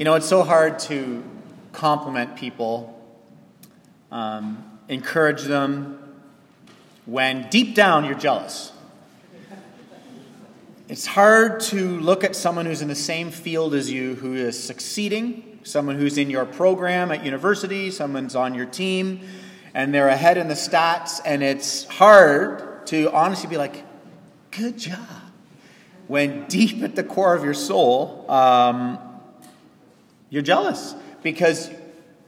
You know, it's so hard to compliment people, um, encourage them, when deep down you're jealous. It's hard to look at someone who's in the same field as you who is succeeding, someone who's in your program at university, someone's on your team, and they're ahead in the stats, and it's hard to honestly be like, good job. When deep at the core of your soul, um, you're jealous because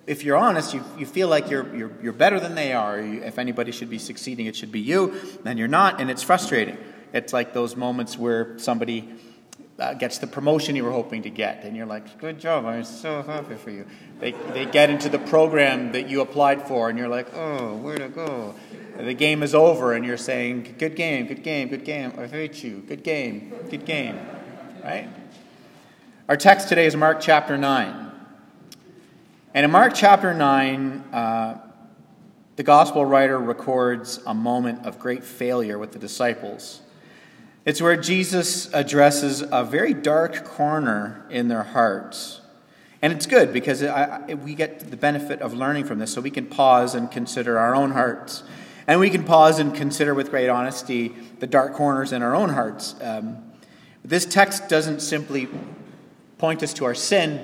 if you're honest, you, you feel like you're, you're, you're better than they are. if anybody should be succeeding, it should be you, and you're not, and it's frustrating. It's like those moments where somebody uh, gets the promotion you were hoping to get, and you're like, "Good job! I'm so happy for you." They they get into the program that you applied for, and you're like, "Oh, where to go?" And the game is over, and you're saying, "Good game, good game, good game. I hate you. Good game, good game." Right? Our text today is Mark chapter nine, and in Mark chapter nine. Uh, the gospel writer records a moment of great failure with the disciples. It's where Jesus addresses a very dark corner in their hearts. And it's good because we get the benefit of learning from this, so we can pause and consider our own hearts. And we can pause and consider with great honesty the dark corners in our own hearts. Um, this text doesn't simply point us to our sin,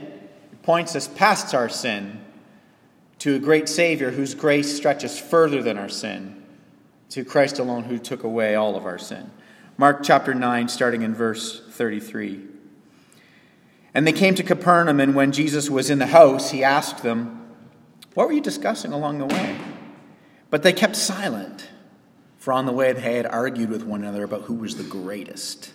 it points us past our sin to a great Savior whose grace stretches further than our sin, to Christ alone who took away all of our sin. Mark chapter 9, starting in verse 33. And they came to Capernaum, and when Jesus was in the house, he asked them, What were you discussing along the way? But they kept silent, for on the way they had argued with one another about who was the greatest.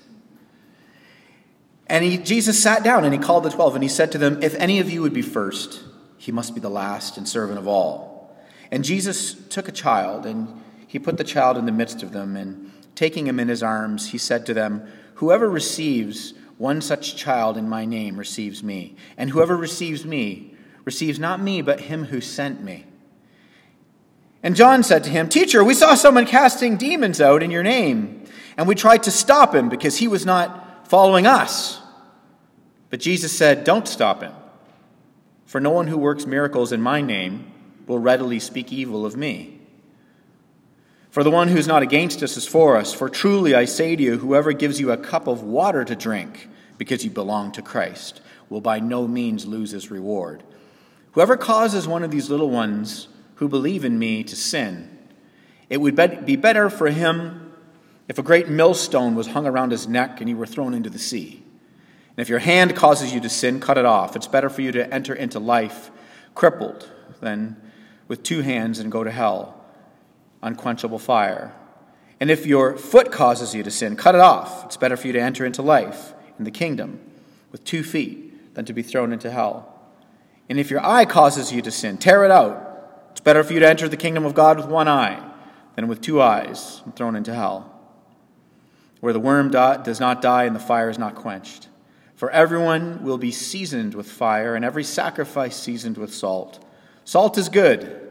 And he, Jesus sat down and he called the twelve, and he said to them, If any of you would be first, he must be the last and servant of all. And Jesus took a child, and he put the child in the midst of them, and Taking him in his arms, he said to them, Whoever receives one such child in my name receives me, and whoever receives me receives not me, but him who sent me. And John said to him, Teacher, we saw someone casting demons out in your name, and we tried to stop him because he was not following us. But Jesus said, Don't stop him, for no one who works miracles in my name will readily speak evil of me. For the one who is not against us is for us. For truly I say to you, whoever gives you a cup of water to drink, because you belong to Christ, will by no means lose his reward. Whoever causes one of these little ones who believe in me to sin, it would be better for him if a great millstone was hung around his neck and he were thrown into the sea. And if your hand causes you to sin, cut it off. It's better for you to enter into life crippled than with two hands and go to hell unquenchable fire. And if your foot causes you to sin, cut it off. It's better for you to enter into life in the kingdom with two feet than to be thrown into hell. And if your eye causes you to sin, tear it out. It's better for you to enter the kingdom of God with one eye than with two eyes and thrown into hell, where the worm does not die and the fire is not quenched. For everyone will be seasoned with fire, and every sacrifice seasoned with salt. Salt is good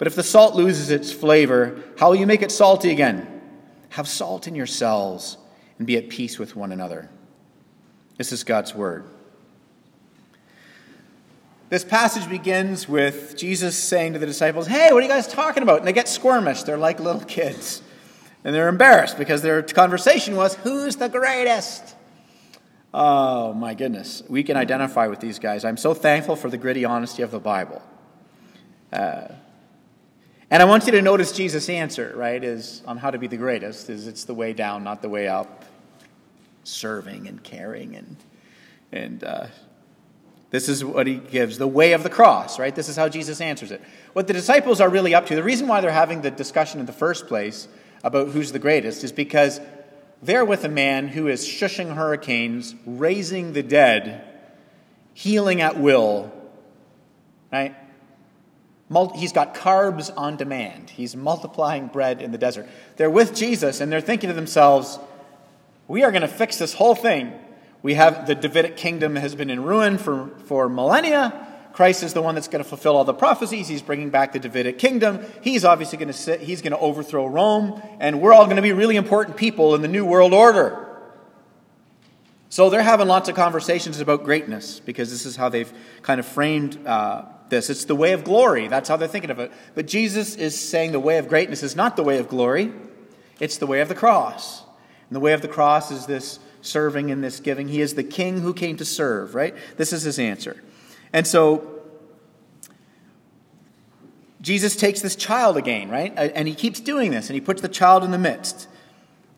but if the salt loses its flavor, how will you make it salty again? Have salt in yourselves and be at peace with one another. This is God's word. This passage begins with Jesus saying to the disciples, Hey, what are you guys talking about? And they get squirmish. They're like little kids. And they're embarrassed because their conversation was, Who's the greatest? Oh, my goodness. We can identify with these guys. I'm so thankful for the gritty honesty of the Bible. Uh, and I want you to notice Jesus' answer, right, is on how to be the greatest, is it's the way down, not the way up. Serving and caring and and uh, this is what he gives the way of the cross, right? This is how Jesus answers it. What the disciples are really up to, the reason why they're having the discussion in the first place about who's the greatest is because they're with a man who is shushing hurricanes, raising the dead, healing at will, right? He's got carbs on demand. He's multiplying bread in the desert. They're with Jesus and they're thinking to themselves, we are going to fix this whole thing. We have the Davidic kingdom has been in ruin for, for millennia. Christ is the one that's going to fulfill all the prophecies. He's bringing back the Davidic kingdom. He's obviously going to sit, he's going to overthrow Rome, and we're all going to be really important people in the new world order. So they're having lots of conversations about greatness because this is how they've kind of framed uh, this. It's the way of glory. That's how they're thinking of it. But Jesus is saying the way of greatness is not the way of glory, it's the way of the cross. And the way of the cross is this serving and this giving. He is the king who came to serve, right? This is his answer. And so Jesus takes this child again, right? And he keeps doing this, and he puts the child in the midst.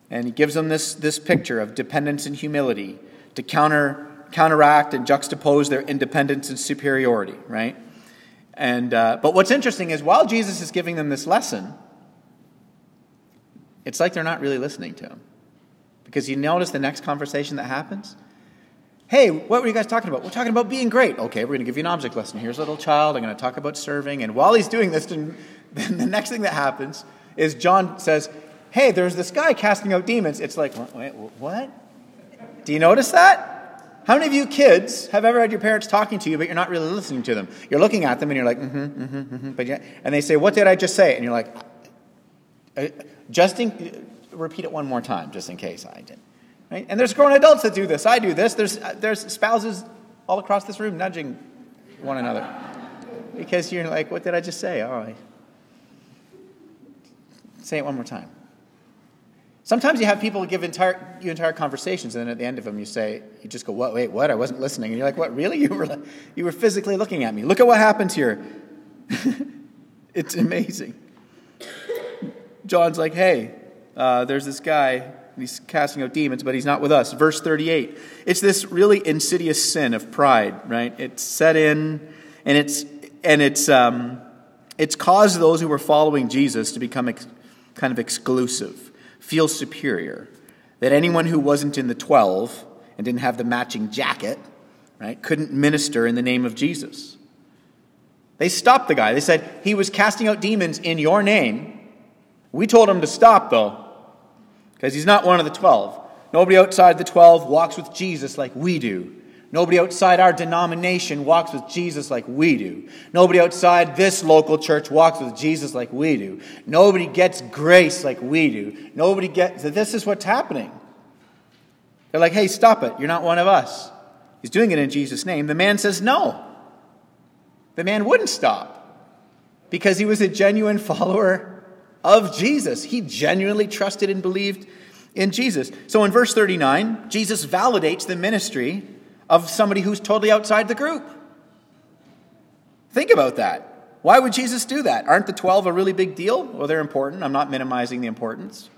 And he gives them this, this picture of dependence and humility to counter, counteract and juxtapose their independence and superiority, right? And, uh, but what's interesting is while Jesus is giving them this lesson, it's like they're not really listening to him. Because you notice the next conversation that happens? Hey, what were you guys talking about? We're talking about being great. Okay, we're going to give you an object lesson. Here's a little child. I'm going to talk about serving. And while he's doing this, then the next thing that happens is John says, hey, there's this guy casting out demons. It's like, wait, what? Do you notice that? How many of you kids have ever had your parents talking to you, but you're not really listening to them? You're looking at them and you're like, mm-hmm, mm-hmm, mm-hmm. But yeah, and they say, what did I just say? And you're like, uh, just in, repeat it one more time, just in case I didn't. Right? And there's grown adults that do this. I do this. There's, uh, there's spouses all across this room nudging one another. Because you're like, what did I just say? All right. Say it one more time. Sometimes you have people give entire, you entire conversations, and then at the end of them, you say, you just go, what, wait, what? I wasn't listening. And you're like, what, really? You were, you were physically looking at me. Look at what happened here. it's amazing. John's like, hey, uh, there's this guy, he's casting out demons, but he's not with us. Verse 38. It's this really insidious sin of pride, right? It's set in, and it's, and it's, um, it's caused those who were following Jesus to become ex- kind of exclusive feel superior. That anyone who wasn't in the 12 and didn't have the matching jacket, right, couldn't minister in the name of Jesus. They stopped the guy. They said, He was casting out demons in your name. We told him to stop, though, because he's not one of the 12. Nobody outside the 12 walks with Jesus like we do. Nobody outside our denomination walks with Jesus like we do. Nobody outside this local church walks with Jesus like we do. Nobody gets grace like we do. Nobody gets. This is what's happening. They're like, hey, stop it. You're not one of us. He's doing it in Jesus' name. The man says no. The man wouldn't stop because he was a genuine follower of Jesus. He genuinely trusted and believed in Jesus. So in verse 39, Jesus validates the ministry of somebody who's totally outside the group. Think about that. Why would Jesus do that? Aren't the 12 a really big deal? Well, they're important. I'm not minimizing the importance.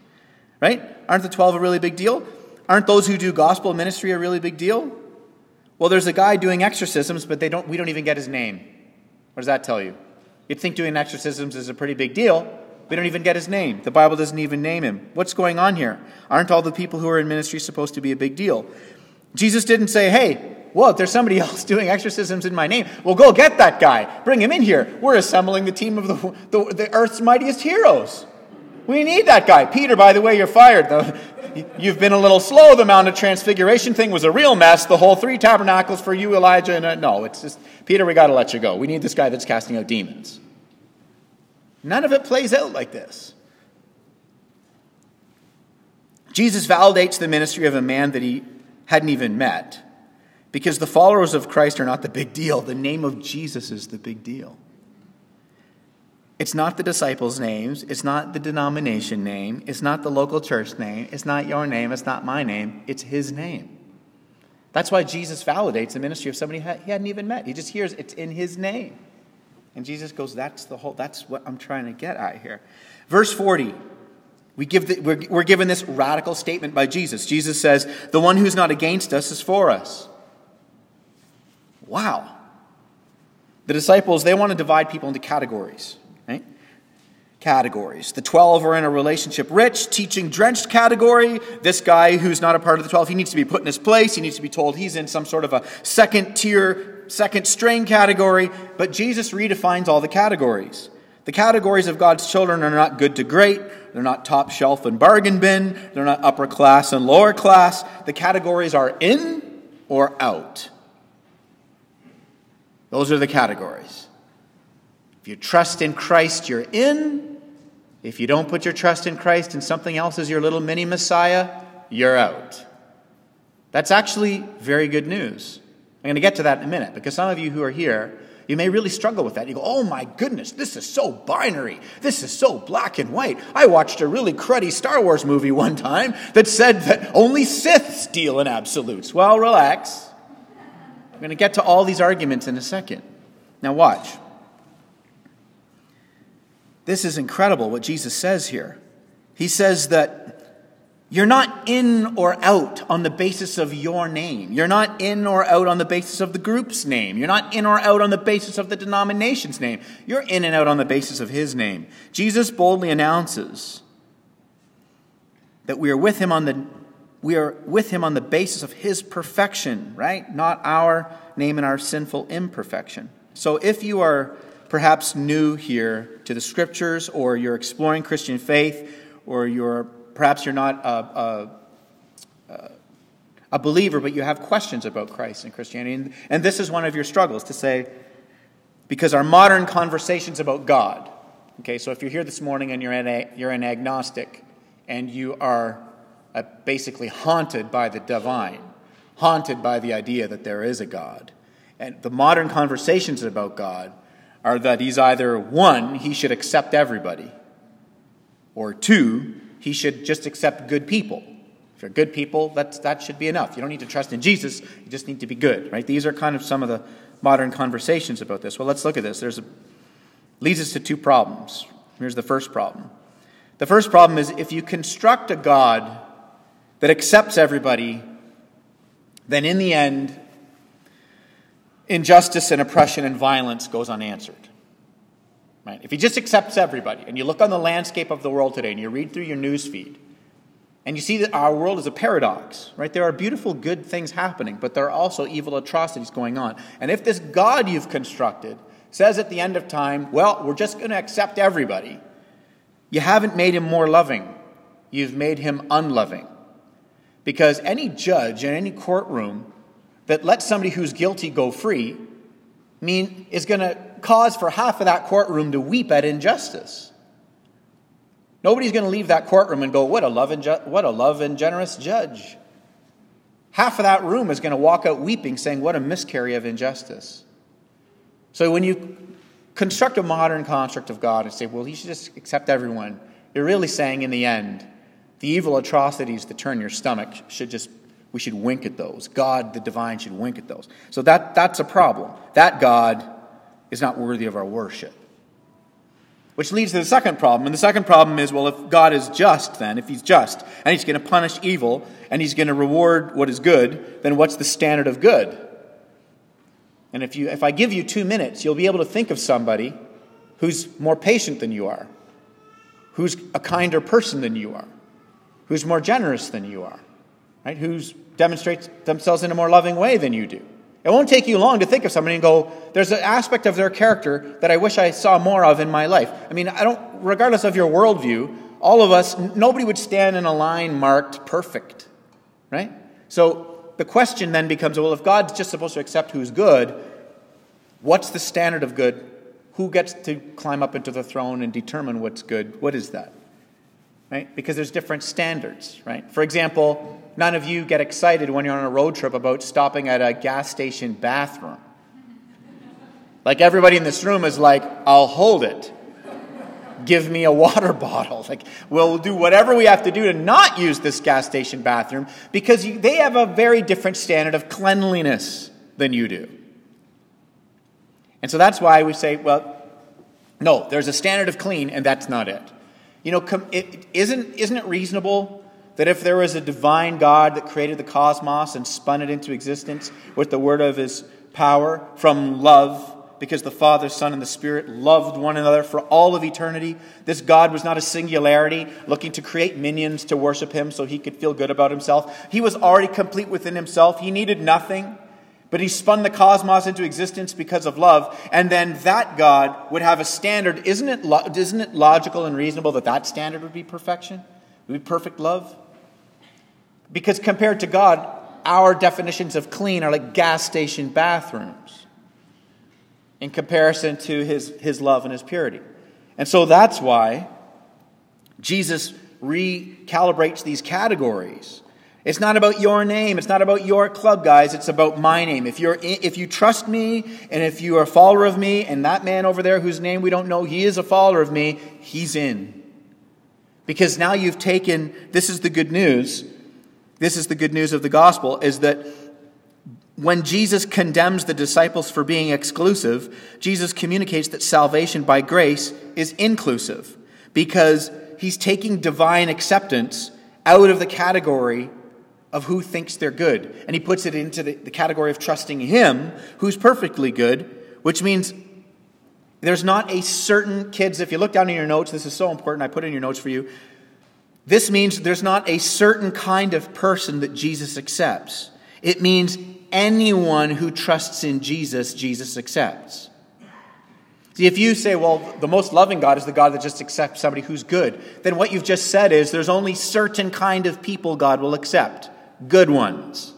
Right? Aren't the 12 a really big deal? Aren't those who do gospel ministry a really big deal? Well, there's a guy doing exorcisms, but they don't, we don't even get his name. What does that tell you? You'd think doing exorcisms is a pretty big deal. We don't even get his name. The Bible doesn't even name him. What's going on here? Aren't all the people who are in ministry supposed to be a big deal? Jesus didn't say, hey, well, if there's somebody else doing exorcisms in my name, well, go get that guy. Bring him in here. We're assembling the team of the, the, the earth's mightiest heroes. We need that guy. Peter, by the way, you're fired. You've been a little slow. The Mount of Transfiguration thing was a real mess. The whole three tabernacles for you, Elijah. And uh, no, it's just, Peter, we got to let you go. We need this guy that's casting out demons. None of it plays out like this. Jesus validates the ministry of a man that he hadn't even met. Because the followers of Christ are not the big deal. The name of Jesus is the big deal. It's not the disciples' names. It's not the denomination name. It's not the local church name. It's not your name. It's not my name. It's his name. That's why Jesus validates the ministry of somebody he hadn't even met. He just hears it's in his name. And Jesus goes, That's the whole, that's what I'm trying to get at here. Verse 40. We give the, we're, we're given this radical statement by Jesus. Jesus says, The one who's not against us is for us. Wow. The disciples, they want to divide people into categories, right? Categories. The 12 are in a relationship rich, teaching drenched category. This guy who's not a part of the 12, he needs to be put in his place. He needs to be told he's in some sort of a second tier, second string category. But Jesus redefines all the categories. The categories of God's children are not good to great. They're not top shelf and bargain bin. They're not upper class and lower class. The categories are in or out. Those are the categories. If you trust in Christ, you're in. If you don't put your trust in Christ and something else is your little mini Messiah, you're out. That's actually very good news. I'm going to get to that in a minute because some of you who are here, you may really struggle with that. You go, oh my goodness, this is so binary. This is so black and white. I watched a really cruddy Star Wars movie one time that said that only Siths deal in absolutes. Well, relax. I'm going to get to all these arguments in a second. Now, watch. This is incredible what Jesus says here. He says that you're not in or out on the basis of your name. You're not in or out on the basis of the group's name. You're not in or out on the basis of the denomination's name. You're in and out on the basis of his name. Jesus boldly announces that we are with him on the we are with him on the basis of his perfection, right? Not our name and our sinful imperfection. So if you are perhaps new here to the scriptures, or you're exploring Christian faith, or you're perhaps you're not a, a, a believer, but you have questions about Christ and Christianity. And, and this is one of your struggles to say, because our modern conversations about God, okay, so if you're here this morning and you're an, you're an agnostic and you are basically haunted by the divine, haunted by the idea that there is a God, and the modern conversations about God are that he's either one, he should accept everybody, or two, he should just accept good people. If you're good people, that, that should be enough. You don't need to trust in Jesus, you just need to be good, right? These are kind of some of the modern conversations about this. Well, let's look at this. There's a, leads us to two problems. Here's the first problem. The first problem is if you construct a God that accepts everybody, then in the end, injustice and oppression and violence goes unanswered. Right? If he just accepts everybody, and you look on the landscape of the world today, and you read through your news feed, and you see that our world is a paradox, right? There are beautiful, good things happening, but there are also evil atrocities going on. And if this God you've constructed says at the end of time, well, we're just going to accept everybody, you haven't made him more loving. You've made him unloving. Because any judge in any courtroom that lets somebody who's guilty go free mean is going to cause for half of that courtroom to weep at injustice. Nobody's going to leave that courtroom and go, "What a love and ju- what a love and generous judge." Half of that room is going to walk out weeping, saying, "What a miscarry of injustice." So when you construct a modern construct of God and say, "Well, He should just accept everyone," you're really saying, in the end, the evil atrocities that turn your stomach should just we should wink at those. God, the divine, should wink at those. So that, that's a problem. That God is not worthy of our worship. Which leads to the second problem. And the second problem is well, if God is just, then, if He's just, and He's going to punish evil, and He's going to reward what is good, then what's the standard of good? And if, you, if I give you two minutes, you'll be able to think of somebody who's more patient than you are, who's a kinder person than you are, who's more generous than you are, right? Who demonstrates themselves in a more loving way than you do. It won't take you long to think of somebody and go, there's an aspect of their character that I wish I saw more of in my life. I mean, I don't, regardless of your worldview, all of us, nobody would stand in a line marked perfect, right? So the question then becomes well, if God's just supposed to accept who's good, what's the standard of good? Who gets to climb up into the throne and determine what's good? What is that? Right? Because there's different standards, right? For example, none of you get excited when you're on a road trip about stopping at a gas station bathroom. Like everybody in this room is like, I'll hold it. Give me a water bottle. Like, we'll do whatever we have to do to not use this gas station bathroom because you, they have a very different standard of cleanliness than you do. And so that's why we say, well, no, there's a standard of clean, and that's not it. You know, isn't, isn't it reasonable that if there was a divine God that created the cosmos and spun it into existence with the word of his power from love, because the Father, Son, and the Spirit loved one another for all of eternity. This God was not a singularity looking to create minions to worship him so he could feel good about himself. He was already complete within himself. He needed nothing, but he spun the cosmos into existence because of love. And then that God would have a standard. Isn't it, lo- isn't it logical and reasonable that that standard would be perfection? Would be perfect love? Because compared to God, our definitions of clean are like gas station bathrooms in comparison to his, his love and his purity. And so that's why Jesus recalibrates these categories It's not about your name. It's not about your club, guys. It's about my name. If, you're if you trust me and if you are a follower of me, and that man over there whose name we don't know, he is a follower of me, he's in. Because now you've taken, this is the good news. This is the good news of the gospel, is that when Jesus condemns the disciples for being exclusive, Jesus communicates that salvation by grace is inclusive because he's taking divine acceptance out of the category of who thinks they're good. And he puts it into the, the category of trusting him, who's perfectly good, which means there's not a certain, kids, if you look down in your notes, this is so important, I put in your notes for you. This means there's not a certain kind of person that Jesus accepts. It means anyone who trusts in Jesus, Jesus accepts. See, if you say, well, the most loving God is the God that just accepts somebody who's good, then what you've just said is there's only certain kind of people God will accept good ones.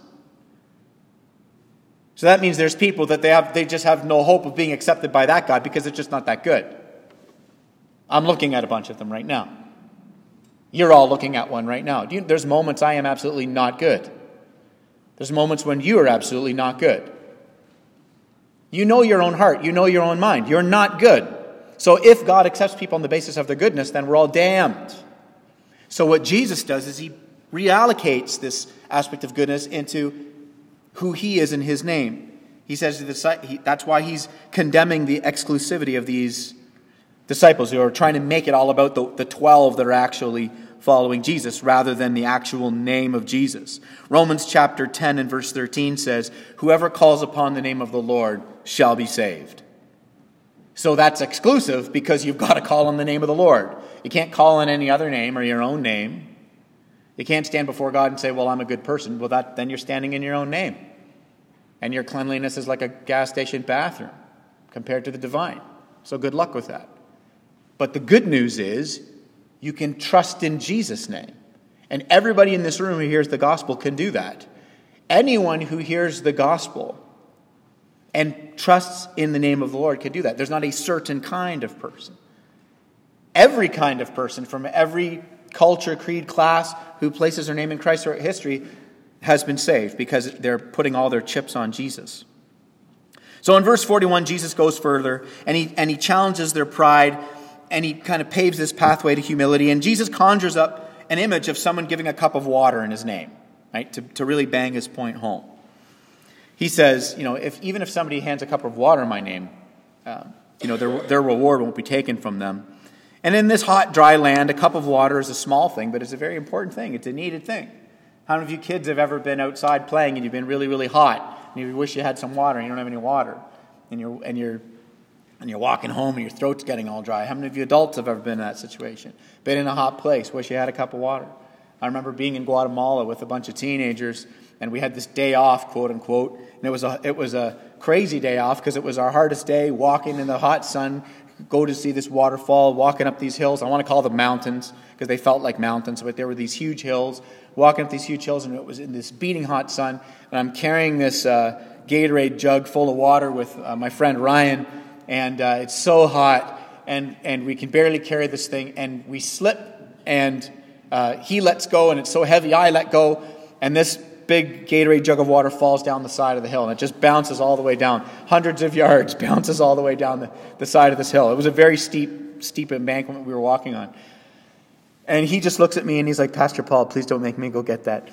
So that means there's people that they, have, they just have no hope of being accepted by that God because it's just not that good. I'm looking at a bunch of them right now. You're all looking at one right now. You, there's moments I am absolutely not good. There's moments when you are absolutely not good. You know your own heart. You know your own mind. You're not good. So if God accepts people on the basis of their goodness, then we're all damned. So what Jesus does is he reallocates this aspect of goodness into who he is in his name. He says that's why he's condemning the exclusivity of these disciples who are trying to make it all about the, the 12 that are actually following Jesus rather than the actual name of Jesus. Romans chapter 10 and verse 13 says, Whoever calls upon the name of the Lord shall be saved. So that's exclusive because you've got to call on the name of the Lord. You can't call on any other name or your own name. You can't stand before God and say, Well, I'm a good person. Well, that, then you're standing in your own name. And your cleanliness is like a gas station bathroom compared to the divine. So good luck with that. But the good news is you can trust in Jesus' name. And everybody in this room who hears the gospel can do that. Anyone who hears the gospel and trusts in the name of the Lord can do that. There's not a certain kind of person. Every kind of person from every culture, creed, class who places their name in Christ throughout history has been saved because they're putting all their chips on Jesus. So in verse 41, Jesus goes further and he, and he challenges their pride and he kind of paves this pathway to humility. And Jesus conjures up an image of someone giving a cup of water in his name, right, to, to really bang his point home. He says, you know, if, even if somebody hands a cup of water in my name, uh, you know, their, their reward won't be taken from them. And in this hot, dry land, a cup of water is a small thing, but it's a very important thing. It's a needed thing. How many of you kids have ever been outside playing and you've been really, really hot and you wish you had some water and you don't have any water and you're, and you're and you're walking home and your throat's getting all dry. How many of you adults have ever been in that situation? Been in a hot place, wish you had a cup of water. I remember being in Guatemala with a bunch of teenagers, and we had this day off, quote unquote, and it was a, it was a crazy day off because it was our hardest day walking in the hot sun, go to see this waterfall, walking up these hills. I want to call them mountains because they felt like mountains, but there were these huge hills, walking up these huge hills, and it was in this beating hot sun, and I'm carrying this uh, Gatorade jug full of water with uh, my friend Ryan and uh, it's so hot, and, and we can barely carry this thing, and we slip, and uh, he lets go, and it's so heavy, I let go, and this big Gatorade jug of water falls down the side of the hill, and it just bounces all the way down, hundreds of yards, bounces all the way down the, the side of this hill. It was a very steep, steep embankment we were walking on. And he just looks at me and he's like, Pastor Paul, please don't make me go get that.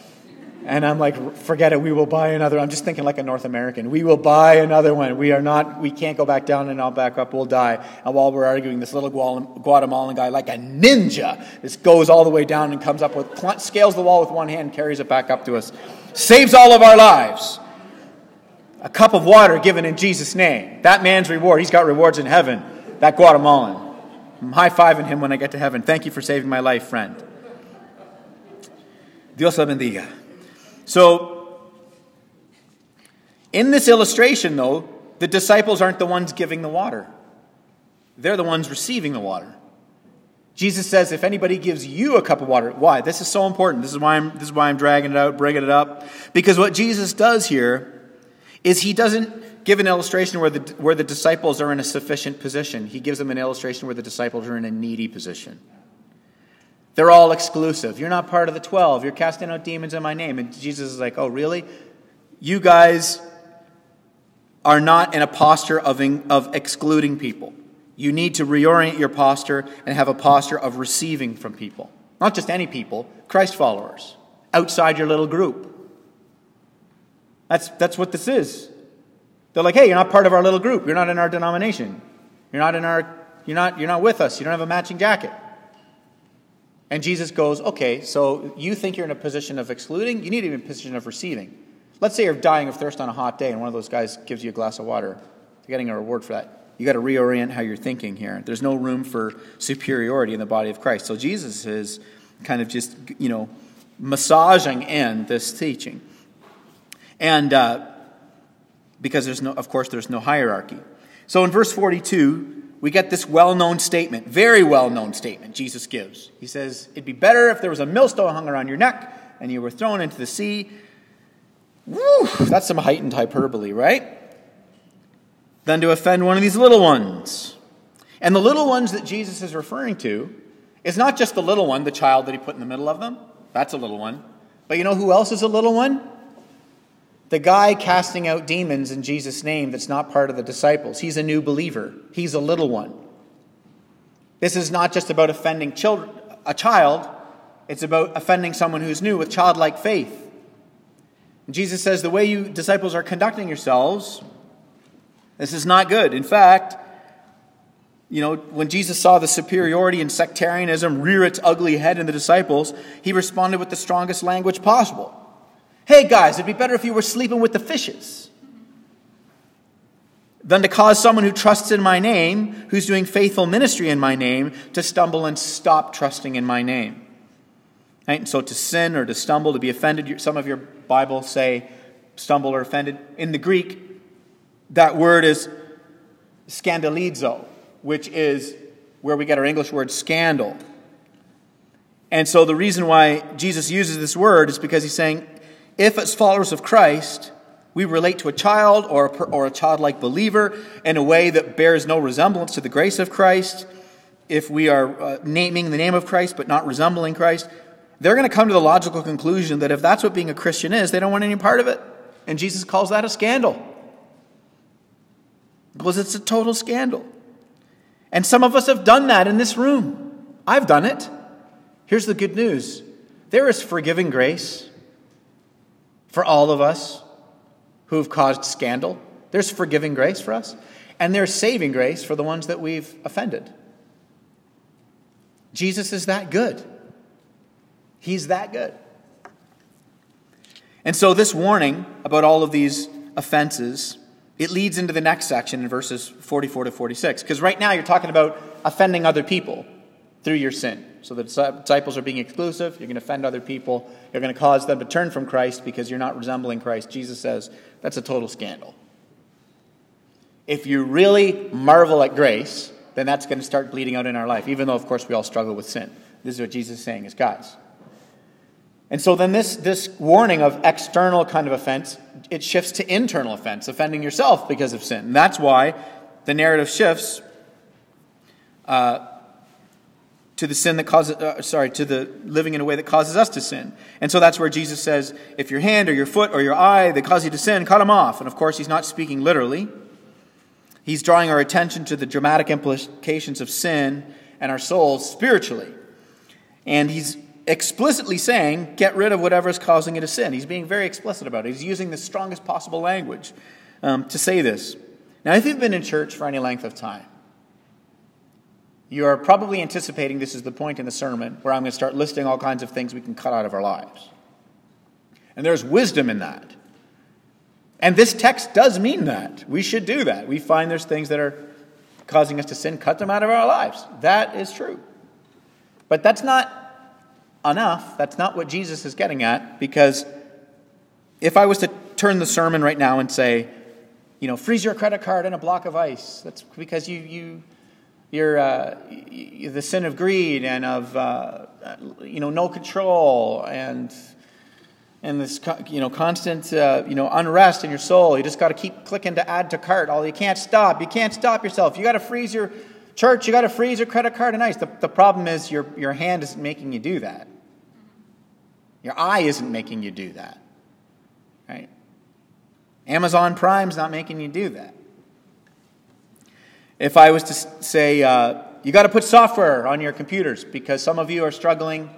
And I'm like, forget it, we will buy another. I'm just thinking like a North American. We will buy another one. We are not, we can't go back down and I'll back up, we'll die. And while we're arguing, this little Guatemalan guy, like a ninja, just goes all the way down and comes up with, scales the wall with one hand, carries it back up to us. Saves all of our lives. A cup of water given in Jesus' name. That man's reward. He's got rewards in heaven. That Guatemalan. I'm high fiving him when I get to heaven. Thank you for saving my life, friend. Dios la bendiga. So, in this illustration, though, the disciples aren't the ones giving the water, they're the ones receiving the water. Jesus says, if anybody gives you a cup of water, why? This is so important. This is why I'm, this is why I'm dragging it out, bringing it up. Because what Jesus does here is he doesn't give an illustration where the, where the disciples are in a sufficient position. He gives them an illustration where the disciples are in a needy position. They're all exclusive. You're not part of the 12. You're casting out demons in my name. And Jesus is like, oh, really? You guys are not in a posture of, in, of excluding people. You need to reorient your posture and have a posture of receiving from people. Not just any people, Christ followers, outside your little group. That's, that's what this is. They're like, hey, you're not part of our little group. You're not in our denomination. You're not in our, you're not, you're not with us. You don't have a matching jacket. And Jesus goes, okay, so you think you're in a position of excluding? You need to be in a position of receiving. Let's say you're dying of thirst on a hot day and one of those guys gives you a glass of water. You're getting a reward for that. You got to reorient how you're thinking here. There's no room for superiority in the body of Christ. So Jesus is kind of just, you know, massaging in this teaching. And uh, because there's no, of course, there's no hierarchy. So in verse 42, we get this well known statement, very well known statement Jesus gives. He says, It'd be better if there was a millstone hung around your neck and you were thrown into the sea. Woo, that's some heightened hyperbole, right? Than to offend one of these little ones. And the little ones that Jesus is referring to is not just the little one, the child that he put in the middle of them. That's a little one. But you know who else is a little one? The guy casting out demons in Jesus' name that's not part of the disciples. He's a new believer, he's a little one. This is not just about offending children, a child, it's about offending someone who's new with childlike faith. Jesus says the way you disciples are conducting yourselves, this is not good. In fact, you know, when Jesus saw the superiority and sectarianism rear its ugly head in the disciples, he responded with the strongest language possible. Hey guys, it'd be better if you were sleeping with the fishes than to cause someone who trusts in my name, who's doing faithful ministry in my name, to stumble and stop trusting in my name. Right? So to sin or to stumble, to be offended, some of your Bibles say stumble or offended. In the Greek, that word is scandalizo, which is where we get our English word scandal. And so the reason why Jesus uses this word is because he's saying if, as followers of Christ, we relate to a child or a, or a childlike believer in a way that bears no resemblance to the grace of Christ, if we are uh, naming the name of Christ but not resembling Christ, they're going to come to the logical conclusion that if that's what being a Christian is, they don't want any part of it. And Jesus calls that a scandal. Because it's a total scandal. And some of us have done that in this room. I've done it. Here's the good news there is forgiving grace for all of us who've caused scandal. There's forgiving grace for us, and there's saving grace for the ones that we've offended. Jesus is that good. He's that good. And so, this warning about all of these offenses, it leads into the next section in verses 44 to 46. Because right now you're talking about offending other people through your sin. So the disciples are being exclusive. You're going to offend other people. You're going to cause them to turn from Christ because you're not resembling Christ. Jesus says that's a total scandal. If you really marvel at grace, then that's going to start bleeding out in our life, even though, of course, we all struggle with sin. This is what Jesus is saying is, guys. And so then this, this warning of external kind of offense, it shifts to internal offense, offending yourself because of sin. And that's why the narrative shifts uh, to the sin that causes, uh, sorry, to the living in a way that causes us to sin. And so that's where Jesus says, if your hand or your foot or your eye, they cause you to sin, cut them off. And of course, he's not speaking literally. He's drawing our attention to the dramatic implications of sin and our souls spiritually. And he's explicitly saying, get rid of whatever is causing you to sin. He's being very explicit about it. He's using the strongest possible language um, to say this. Now, if you've been in church for any length of time, you are probably anticipating this is the point in the sermon where I'm going to start listing all kinds of things we can cut out of our lives. And there's wisdom in that. And this text does mean that. We should do that. We find there's things that are causing us to sin, cut them out of our lives. That is true. But that's not enough. That's not what Jesus is getting at, because if I was to turn the sermon right now and say, you know, freeze your credit card in a block of ice, that's because you, you your, uh, the sin of greed and of uh, you know no control and and this you know constant uh, you know unrest in your soul. You just got to keep clicking to add to cart. All you can't stop. You can't stop yourself. You got to freeze your church, you got to freeze your credit card and ice. The, the problem is your, your hand isn't making you do that. Your eye isn't making you do that. Right? Amazon Prime's not making you do that. If I was to say, uh, you got to put software on your computers because some of you are struggling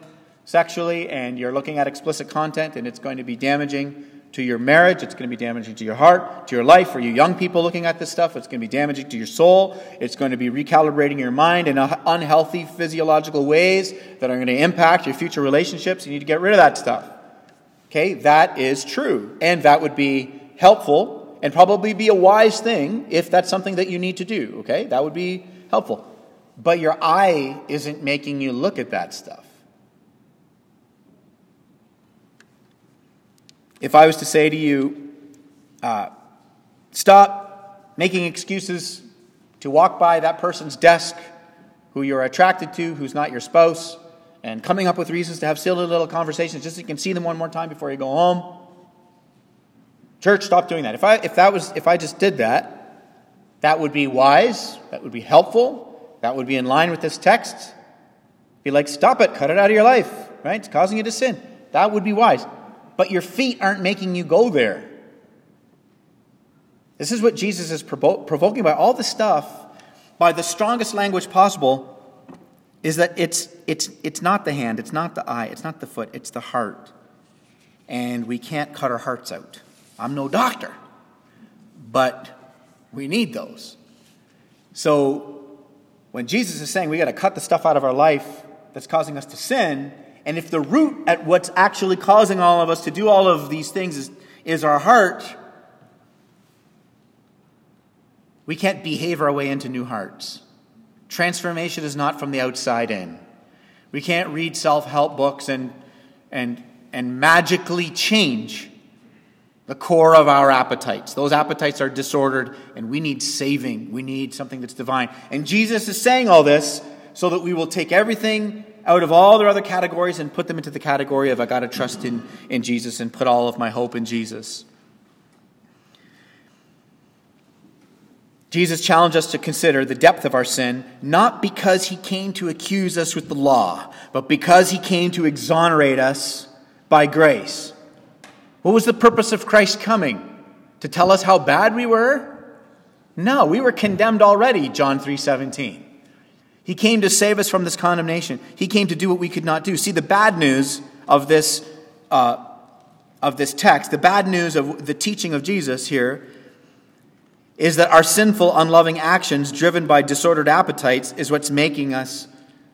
sexually and you're looking at explicit content and it's going to be damaging to your marriage, it's going to be damaging to your heart, to your life. For you young people looking at this stuff, it's going to be damaging to your soul. It's going to be recalibrating your mind in unhealthy physiological ways that are going to impact your future relationships. You need to get rid of that stuff. Okay, that is true. And that would be helpful and probably be a wise thing if that's something that you need to do. Okay, that would be helpful. But your eye isn't making you look at that stuff. If I was to say to you, uh, stop making excuses to walk by that person's desk who you're attracted to, who's not your spouse, and coming up with reasons to have silly little conversations just so you can see them one more time before you go home. Church, stop doing that. If I, if that was, if I just did that, that would be wise, that would be helpful, that would be in line with this text. Be like, stop it, cut it out of your life, right? It's causing you to sin. That would be wise but your feet aren't making you go there. This is what Jesus is provo- provoking by all the stuff, by the strongest language possible, is that it's, it's, it's not the hand, it's not the eye, it's not the foot, it's the heart. And we can't cut our hearts out. I'm no doctor, but we need those. So when Jesus is saying we got to cut the stuff out of our life that's causing us to sin, and if the root at what's actually causing all of us to do all of these things is, is our heart, we can't behave our way into new hearts. Transformation is not from the outside in. We can't read self help books and, and, and magically change the core of our appetites. Those appetites are disordered, and we need saving. We need something that's divine. And Jesus is saying all this so that we will take everything out of all their other categories and put them into the category of I got to trust in, in Jesus and put all of my hope in Jesus. Jesus challenged us to consider the depth of our sin, not because he came to accuse us with the law, but because he came to exonerate us by grace. What was the purpose of Christ coming? To tell us how bad we were? No, we were condemned already, John 3:17. He came to save us from this condemnation. He came to do what we could not do. See, the bad news of this, uh, of this text, the bad news of the teaching of Jesus here, is that our sinful, unloving actions, driven by disordered appetites, is what's making us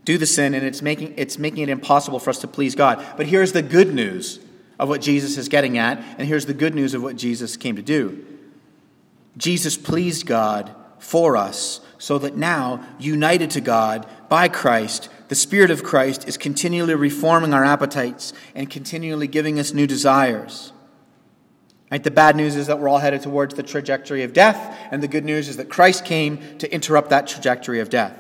do the sin, and it's making, it's making it impossible for us to please God. But here's the good news of what Jesus is getting at, and here's the good news of what Jesus came to do. Jesus pleased God for us so that now, united to God by Christ, the Spirit of Christ is continually reforming our appetites and continually giving us new desires. Right? The bad news is that we're all headed towards the trajectory of death, and the good news is that Christ came to interrupt that trajectory of death.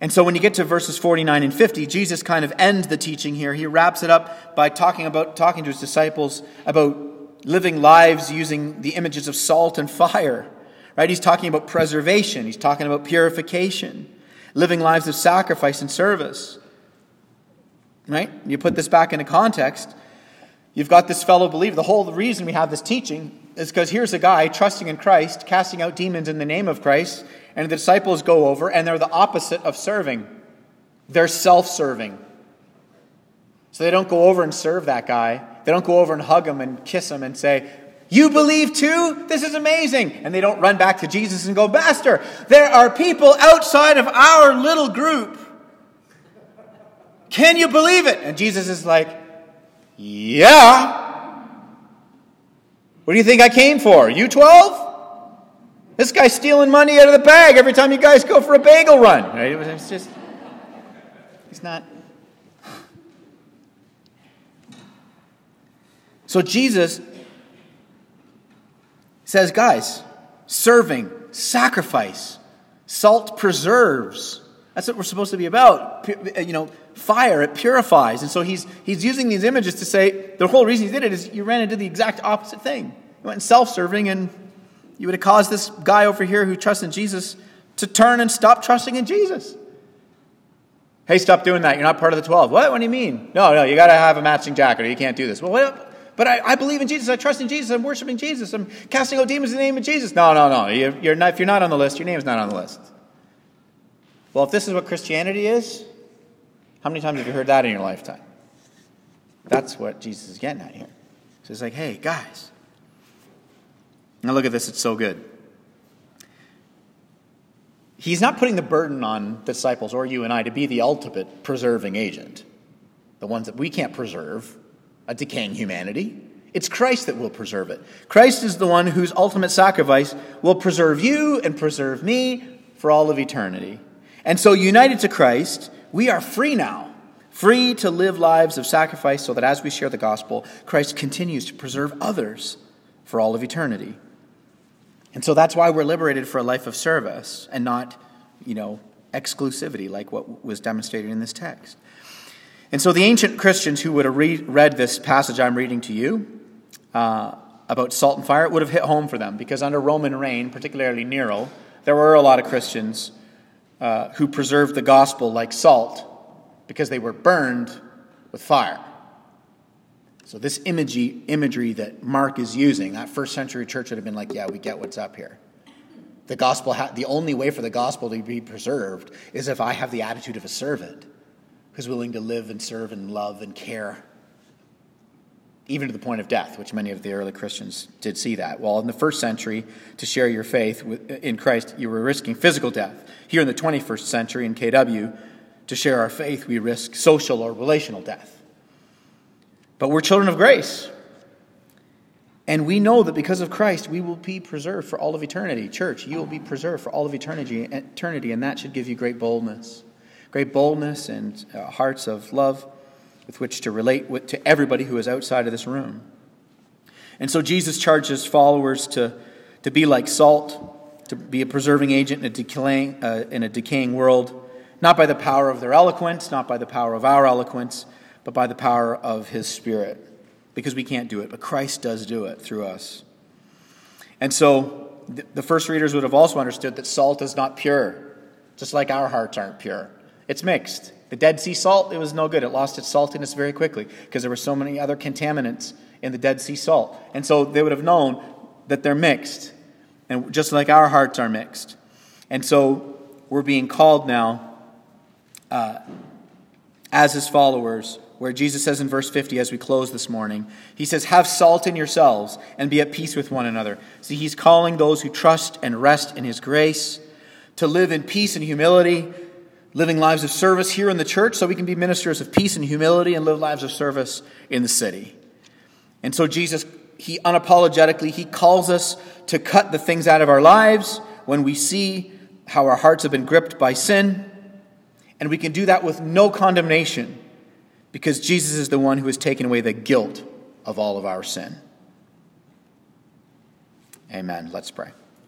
And so when you get to verses 49 and 50, Jesus kind of ends the teaching here. He wraps it up by talking about talking to his disciples about living lives using the images of salt and fire Right? He's talking about preservation, he's talking about purification, living lives of sacrifice and service. Right? You put this back into context. You've got this fellow believer. The whole reason we have this teaching is because here's a guy trusting in Christ, casting out demons in the name of Christ, and the disciples go over, and they're the opposite of serving. They're self serving. So they don't go over and serve that guy. They don't go over and hug him and kiss him and say, you believe too? This is amazing. And they don't run back to Jesus and go, Master, there are people outside of our little group. Can you believe it? And Jesus is like, Yeah. What do you think I came for? You 12? This guy's stealing money out of the bag every time you guys go for a bagel run. Right? It's just, he's not. So Jesus says, guys, serving, sacrifice, salt preserves. That's what we're supposed to be about. Uh, you know, fire, it purifies. And so he's, he's using these images to say the whole reason he did it is you ran into the exact opposite thing. You went self serving, and you would have caused this guy over here who trusts in Jesus to turn and stop trusting in Jesus. Hey, stop doing that. You're not part of the 12. What? What do you mean? No, no, you got to have a matching jacket or you can't do this. Well, what? But I, I, believe in Jesus. I trust in Jesus. I'm worshiping Jesus. I'm casting out demons in the name of Jesus. No, no, no. You're, you're not, if you're not on the list, your name's not on the list. Well, if this is what Christianity is, how many times have you heard that in your lifetime? That's what Jesus is getting at here. So he's like, hey, guys. Now look at this. It's so good. He's not putting the burden on disciples or you and I to be the ultimate preserving agent, the ones that we can't preserve, a decaying humanity. It's Christ that will preserve it. Christ is the one whose ultimate sacrifice will preserve you and preserve me for all of eternity. And so, united to Christ, we are free now, free to live lives of sacrifice so that as we share the gospel, Christ continues to preserve others for all of eternity. And so that's why we're liberated for a life of service and not, you know, exclusivity like what was demonstrated in this text. And so the ancient Christians who would have read this passage I'm reading to you uh, about salt and fire, it would have hit home for them because under Roman reign, particularly Nero, there were a lot of Christians uh, who preserved the gospel like salt because they were burned with fire. So, this imagery, imagery that Mark is using, that first century church would have been like, yeah, we get what's up here. The gospel, ha- the only way for the gospel to be preserved is if I have the attitude of a servant who's willing to live and serve and love and care, even to the point of death, which many of the early Christians did see that. Well, in the first century, to share your faith in Christ, you were risking physical death. Here in the 21st century, in KW, to share our faith, we risk social or relational death. But we're children of grace. And we know that because of Christ, we will be preserved for all of eternity. Church, you will be preserved for all of eternity, eternity and that should give you great boldness great boldness and uh, hearts of love with which to relate with, to everybody who is outside of this room. And so Jesus charges followers to, to be like salt, to be a preserving agent in a, decaying, uh, in a decaying world, not by the power of their eloquence, not by the power of our eloquence, but by the power of His Spirit. Because we can't do it, but Christ does do it through us. And so the first readers would have also understood that salt is not pure, just like our hearts aren't pure. It's mixed. The Dead Sea salt, it was no good. It lost its saltiness very quickly because there were so many other contaminants in the Dead Sea salt. And so they would have known that they're mixed, and just like our hearts are mixed. And so we're being called now uh, as his followers, where Jesus says in verse 50 as we close this morning, he says, Have salt in yourselves and be at peace with one another. See, he's calling those who trust and rest in his grace to live in peace and humility living lives of service here in the church so we can be ministers of peace and humility and live lives of service in the city. And so Jesus, he unapologetically, he calls us to cut the things out of our lives when we see how our hearts have been gripped by sin. And we can do that with no condemnation because Jesus is the one who has taken away the guilt of all of our sin. Amen. Let's pray.